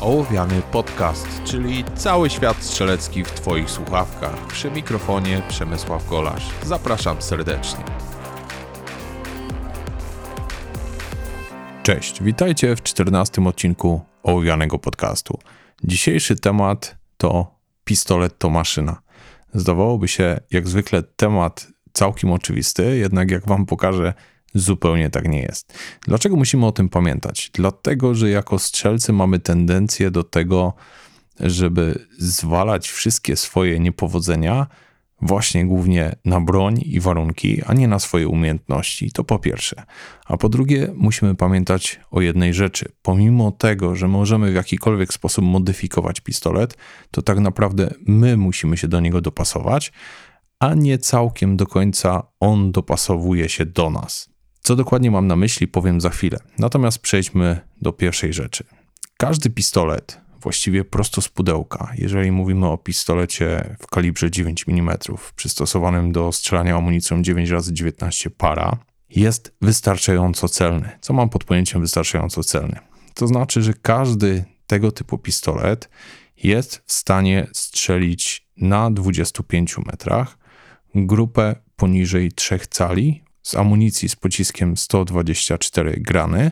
Ołowiany Podcast, czyli cały świat strzelecki w Twoich słuchawkach. Przy mikrofonie Przemysław Golasz. Zapraszam serdecznie. Cześć, witajcie w 14 odcinku Ołowianego Podcastu. Dzisiejszy temat to pistolet to maszyna. Zdawałoby się, jak zwykle, temat całkiem oczywisty, jednak jak Wam pokażę, Zupełnie tak nie jest. Dlaczego musimy o tym pamiętać? Dlatego, że jako strzelcy mamy tendencję do tego, żeby zwalać wszystkie swoje niepowodzenia właśnie głównie na broń i warunki, a nie na swoje umiejętności. To po pierwsze. A po drugie, musimy pamiętać o jednej rzeczy. Pomimo tego, że możemy w jakikolwiek sposób modyfikować pistolet, to tak naprawdę my musimy się do niego dopasować, a nie całkiem do końca on dopasowuje się do nas. Co dokładnie mam na myśli, powiem za chwilę. Natomiast przejdźmy do pierwszej rzeczy. Każdy pistolet, właściwie prosto z pudełka, jeżeli mówimy o pistolecie w kalibrze 9 mm, przystosowanym do strzelania amunicją 9x19 para, jest wystarczająco celny. Co mam pod pojęciem wystarczająco celny? To znaczy, że każdy tego typu pistolet jest w stanie strzelić na 25 metrach grupę poniżej 3 cali z amunicji z pociskiem 124 grany,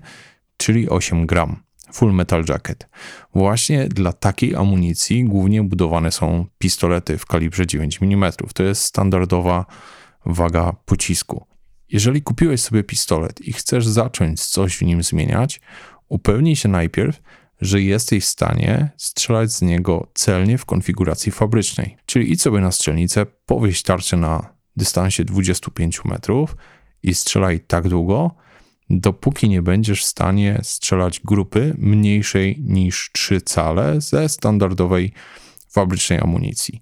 czyli 8 gram. Full Metal Jacket. Właśnie dla takiej amunicji głównie budowane są pistolety w kalibrze 9 mm. To jest standardowa waga pocisku. Jeżeli kupiłeś sobie pistolet i chcesz zacząć coś w nim zmieniać, upewnij się najpierw, że jesteś w stanie strzelać z niego celnie w konfiguracji fabrycznej. Czyli idź sobie na strzelnicę, powieź tarczę na dystansie 25 metrów i strzelaj tak długo, dopóki nie będziesz w stanie strzelać grupy mniejszej niż 3 cale ze standardowej fabrycznej amunicji.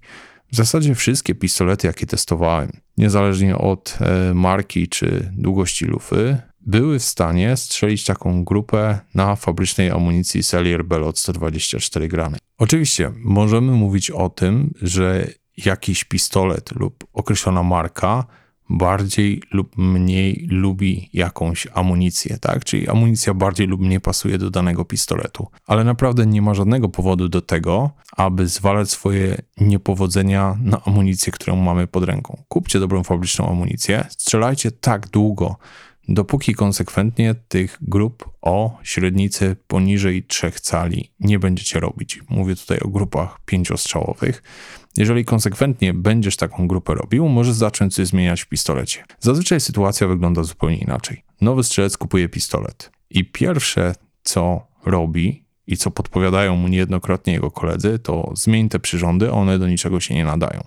W zasadzie wszystkie pistolety, jakie testowałem, niezależnie od e, marki czy długości lufy, były w stanie strzelić taką grupę na fabrycznej amunicji Cellier Belot 124 gramy. Oczywiście możemy mówić o tym, że jakiś pistolet lub określona marka bardziej lub mniej lubi jakąś amunicję, tak? Czyli amunicja bardziej lub mniej pasuje do danego pistoletu. Ale naprawdę nie ma żadnego powodu do tego, aby zwalać swoje niepowodzenia na amunicję, którą mamy pod ręką. Kupcie dobrą fabryczną amunicję, strzelajcie tak długo, dopóki konsekwentnie tych grup o średnicy poniżej 3 cali nie będziecie robić. Mówię tutaj o grupach pięciostrzałowych jeżeli konsekwentnie będziesz taką grupę robił, możesz zacząć coś zmieniać w pistolecie. Zazwyczaj sytuacja wygląda zupełnie inaczej. Nowy strzelec kupuje pistolet i pierwsze, co robi i co podpowiadają mu niejednokrotnie jego koledzy, to zmień te przyrządy, one do niczego się nie nadają.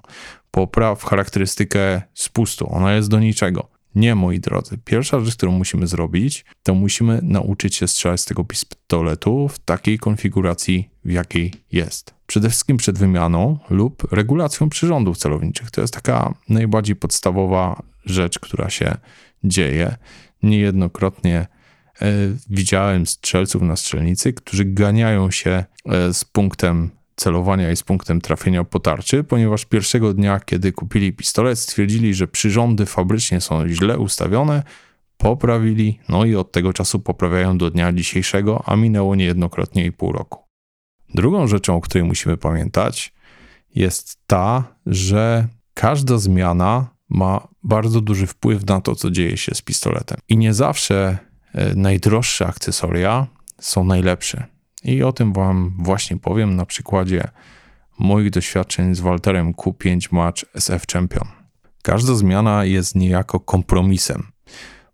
Popraw charakterystykę spustu, ona jest do niczego. Nie, moi drodzy. Pierwsza rzecz, którą musimy zrobić, to musimy nauczyć się strzelać z tego pistoletu w takiej konfiguracji, w jakiej jest. Przede wszystkim przed wymianą lub regulacją przyrządów celowniczych. To jest taka najbardziej podstawowa rzecz, która się dzieje. Niejednokrotnie e, widziałem strzelców na strzelnicy, którzy ganiają się e, z punktem celowania i z punktem trafienia po tarczy, ponieważ pierwszego dnia, kiedy kupili pistolet, stwierdzili, że przyrządy fabrycznie są źle ustawione, poprawili, no i od tego czasu poprawiają do dnia dzisiejszego, a minęło niejednokrotnie i pół roku. Drugą rzeczą, o której musimy pamiętać, jest ta, że każda zmiana ma bardzo duży wpływ na to, co dzieje się z pistoletem. I nie zawsze e, najdroższe akcesoria są najlepsze. I o tym Wam właśnie powiem na przykładzie moich doświadczeń z Walterem Q5 Match SF Champion. Każda zmiana jest niejako kompromisem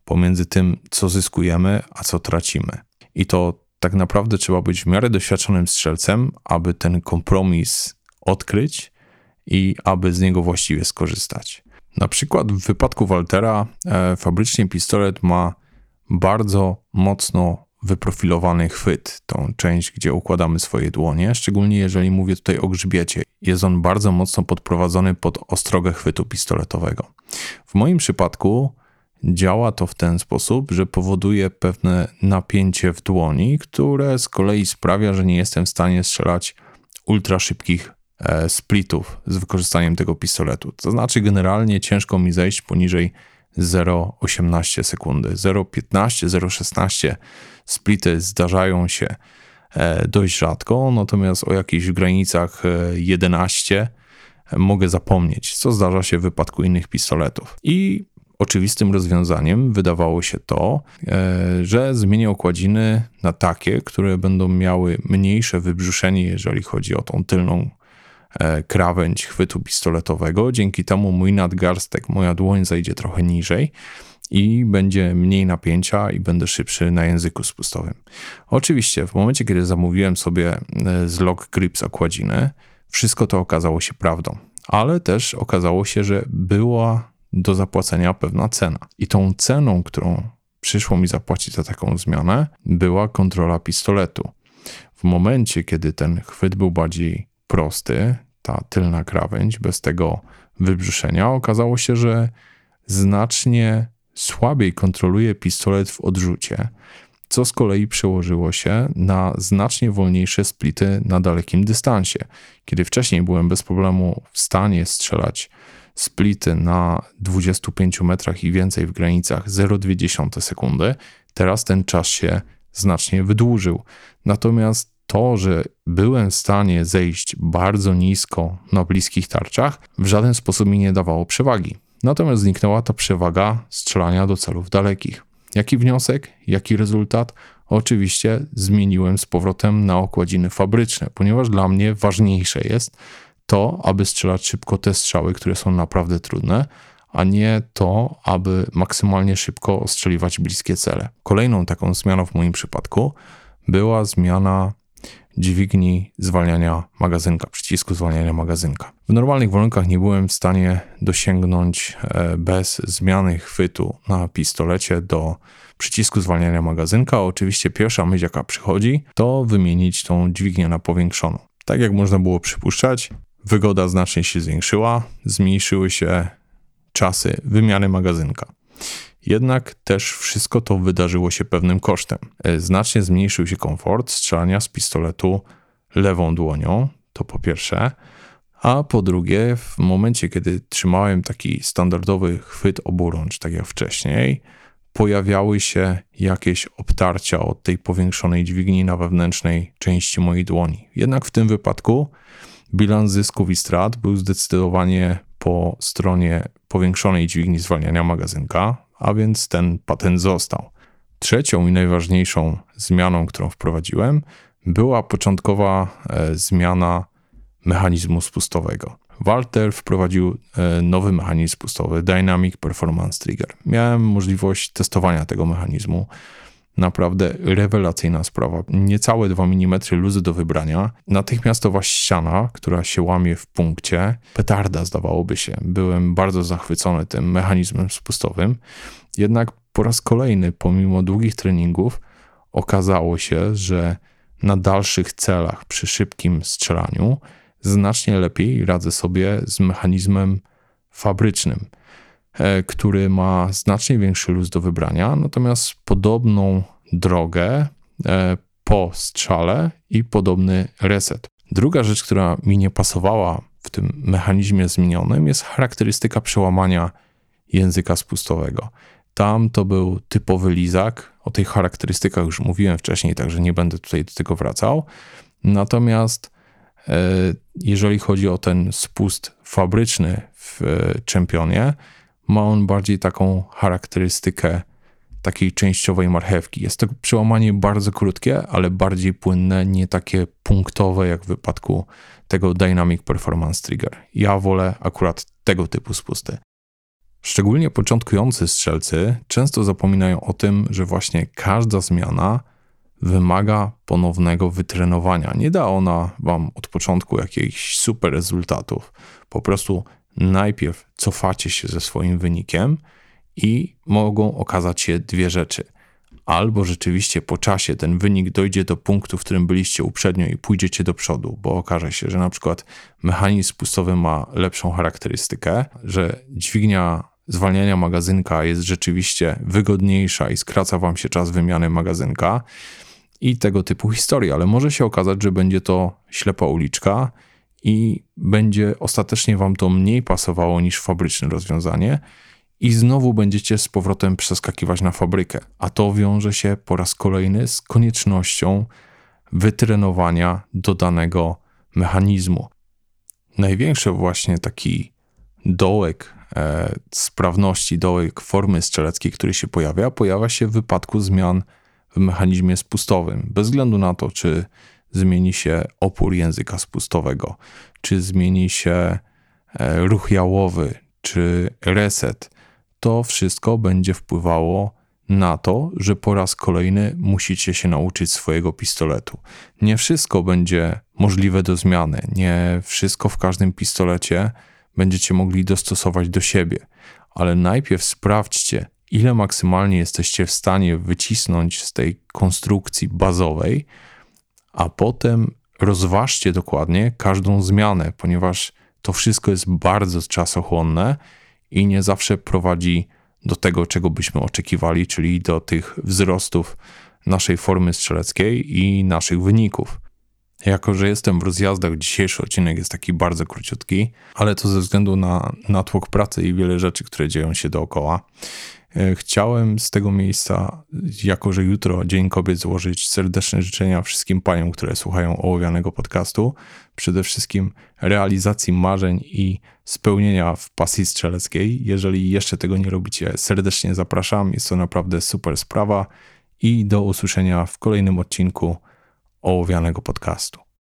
pomiędzy tym, co zyskujemy, a co tracimy. I to tak naprawdę trzeba być w miarę doświadczonym strzelcem, aby ten kompromis odkryć i aby z niego właściwie skorzystać. Na przykład w wypadku Waltera e, fabrycznie pistolet ma bardzo mocno wyprofilowany chwyt, tą część, gdzie układamy swoje dłonie, szczególnie jeżeli mówię tutaj o grzbiecie. Jest on bardzo mocno podprowadzony pod ostrogę chwytu pistoletowego. W moim przypadku działa to w ten sposób, że powoduje pewne napięcie w dłoni, które z kolei sprawia, że nie jestem w stanie strzelać ultra szybkich e, splitów z wykorzystaniem tego pistoletu. To znaczy, generalnie ciężko mi zejść poniżej 0,18 sekundy. 0,15, 0,16 splity zdarzają się e, dość rzadko, natomiast o jakichś granicach 11 mogę zapomnieć, co zdarza się w wypadku innych pistoletów. I oczywistym rozwiązaniem wydawało się to, że zmienię okładziny na takie, które będą miały mniejsze wybrzuszenie, jeżeli chodzi o tą tylną E, krawędź chwytu pistoletowego. Dzięki temu mój nadgarstek, moja dłoń zajdzie trochę niżej i będzie mniej napięcia i będę szybszy na języku spustowym. Oczywiście, w momencie, kiedy zamówiłem sobie e, z Lock Grips okładziny, wszystko to okazało się prawdą, ale też okazało się, że była do zapłacenia pewna cena. I tą ceną, którą przyszło mi zapłacić za taką zmianę, była kontrola pistoletu. W momencie, kiedy ten chwyt był bardziej prosty, ta tylna krawędź, bez tego wybrzuszenia, okazało się, że znacznie słabiej kontroluje pistolet w odrzucie, co z kolei przełożyło się na znacznie wolniejsze splity na dalekim dystansie. Kiedy wcześniej byłem bez problemu w stanie strzelać splity na 25 metrach i więcej w granicach 0,2 sekundy, teraz ten czas się znacznie wydłużył. Natomiast to, że byłem w stanie zejść bardzo nisko na bliskich tarczach, w żaden sposób mi nie dawało przewagi. Natomiast zniknęła ta przewaga strzelania do celów dalekich. Jaki wniosek? Jaki rezultat? Oczywiście zmieniłem z powrotem na okładziny fabryczne, ponieważ dla mnie ważniejsze jest to, aby strzelać szybko te strzały, które są naprawdę trudne, a nie to, aby maksymalnie szybko ostrzeliwać bliskie cele. Kolejną taką zmianą w moim przypadku była zmiana dźwigni zwalniania magazynka, przycisku zwalniania magazynka. W normalnych warunkach nie byłem w stanie dosięgnąć e, bez zmiany chwytu na pistolecie do przycisku zwalniania magazynka. Oczywiście pierwsza myśl, jaka przychodzi, to wymienić tą dźwignię na powiększoną. Tak jak można było przypuszczać, wygoda znacznie się zwiększyła, zmniejszyły się czasy wymiany magazynka. Jednak też wszystko to wydarzyło się pewnym kosztem. E, znacznie zmniejszył się komfort strzelania z pistoletu lewą dłonią, to po pierwsze. A po drugie, w momencie, kiedy trzymałem taki standardowy chwyt oburącz, tak jak wcześniej, pojawiały się jakieś obtarcia od tej powiększonej dźwigni na wewnętrznej części mojej dłoni. Jednak w tym wypadku bilans zysków i strat był zdecydowanie po stronie powiększonej dźwigni zwalniania magazynka, a więc ten patent został. Trzecią i najważniejszą zmianą, którą wprowadziłem, była początkowa e, zmiana mechanizmu spustowego. Walter wprowadził e, nowy mechanizm spustowy Dynamic Performance Trigger. Miałem możliwość testowania tego mechanizmu. Naprawdę rewelacyjna sprawa. Niecałe 2 mm luzy do wybrania. Natychmiastowa ściana, która się łamie w punkcie. Petarda zdawałoby się. Byłem bardzo zachwycony tym mechanizmem spustowym. Jednak po raz kolejny, pomimo długich treningów, okazało się, że na dalszych celach przy szybkim strzelaniu znacznie lepiej radzę sobie z mechanizmem fabrycznym. E, który ma znacznie większy luz do wybrania, natomiast podobną drogę e, po strzale i podobny reset. Druga rzecz, która mi nie pasowała w tym mechanizmie zmienionym, jest charakterystyka przełamania języka spustowego. Tam to był typowy lizak. O tych charakterystykach już mówiłem wcześniej, także nie będę tutaj do tego wracał. Natomiast e, jeżeli chodzi o ten spust fabryczny w czempionie, ma on bardziej taką charakterystykę takiej częściowej marchewki. Jest to przełamanie bardzo krótkie, ale bardziej płynne, nie takie punktowe jak w wypadku tego Dynamic Performance Trigger. Ja wolę akurat tego typu spusty. Szczególnie początkujący strzelcy często zapominają o tym, że właśnie każda zmiana wymaga ponownego wytrenowania. Nie da ona wam od początku jakichś super rezultatów. Po prostu najpierw cofacie się ze swoim wynikiem i mogą okazać się dwie rzeczy. Albo rzeczywiście po czasie ten wynik dojdzie do punktu, w którym byliście uprzednio i pójdziecie do przodu, bo okaże się, że na przykład mechanizm spustowy ma lepszą charakterystykę, że dźwignia zwalniania magazynka jest rzeczywiście wygodniejsza i skraca wam się czas wymiany magazynka i tego typu historii, ale może się okazać, że będzie to ślepa uliczka i będzie ostatecznie Wam to mniej pasowało niż fabryczne rozwiązanie, i znowu będziecie z powrotem przeskakiwać na fabrykę, a to wiąże się po raz kolejny z koniecznością wytrenowania do danego mechanizmu. Największy właśnie taki dołek e, sprawności, dołek formy strzeleckiej, który się pojawia, pojawia się w wypadku zmian w mechanizmie spustowym. Bez względu na to, czy zmieni się opór języka spustowego, czy zmieni się e, ruch jałowy, czy reset, to wszystko będzie wpływało na to, że po raz kolejny musicie się nauczyć swojego pistoletu. Nie wszystko będzie możliwe do zmiany, nie wszystko w każdym pistolecie będziecie mogli dostosować do siebie, ale najpierw sprawdźcie, ile maksymalnie jesteście w stanie wycisnąć z tej konstrukcji bazowej, a potem rozważcie dokładnie każdą zmianę, ponieważ to wszystko jest bardzo czasochłonne i nie zawsze prowadzi do tego, czego byśmy oczekiwali, czyli do tych wzrostów naszej formy strzeleckiej i naszych wyników. Jako, że jestem w rozjazdach, dzisiejszy odcinek jest taki bardzo króciutki, ale to ze względu na natłok pracy i wiele rzeczy, które dzieją się dookoła. E, chciałem z tego miejsca, jako że jutro Dzień Kobiet, złożyć serdeczne życzenia wszystkim paniom, które słuchają ołowianego podcastu. Przede wszystkim realizacji marzeń i spełnienia w pasji strzeleckiej. Jeżeli jeszcze tego nie robicie, serdecznie zapraszam. Jest to naprawdę super sprawa i do usłyszenia w kolejnym odcinku ołowianego podcastu.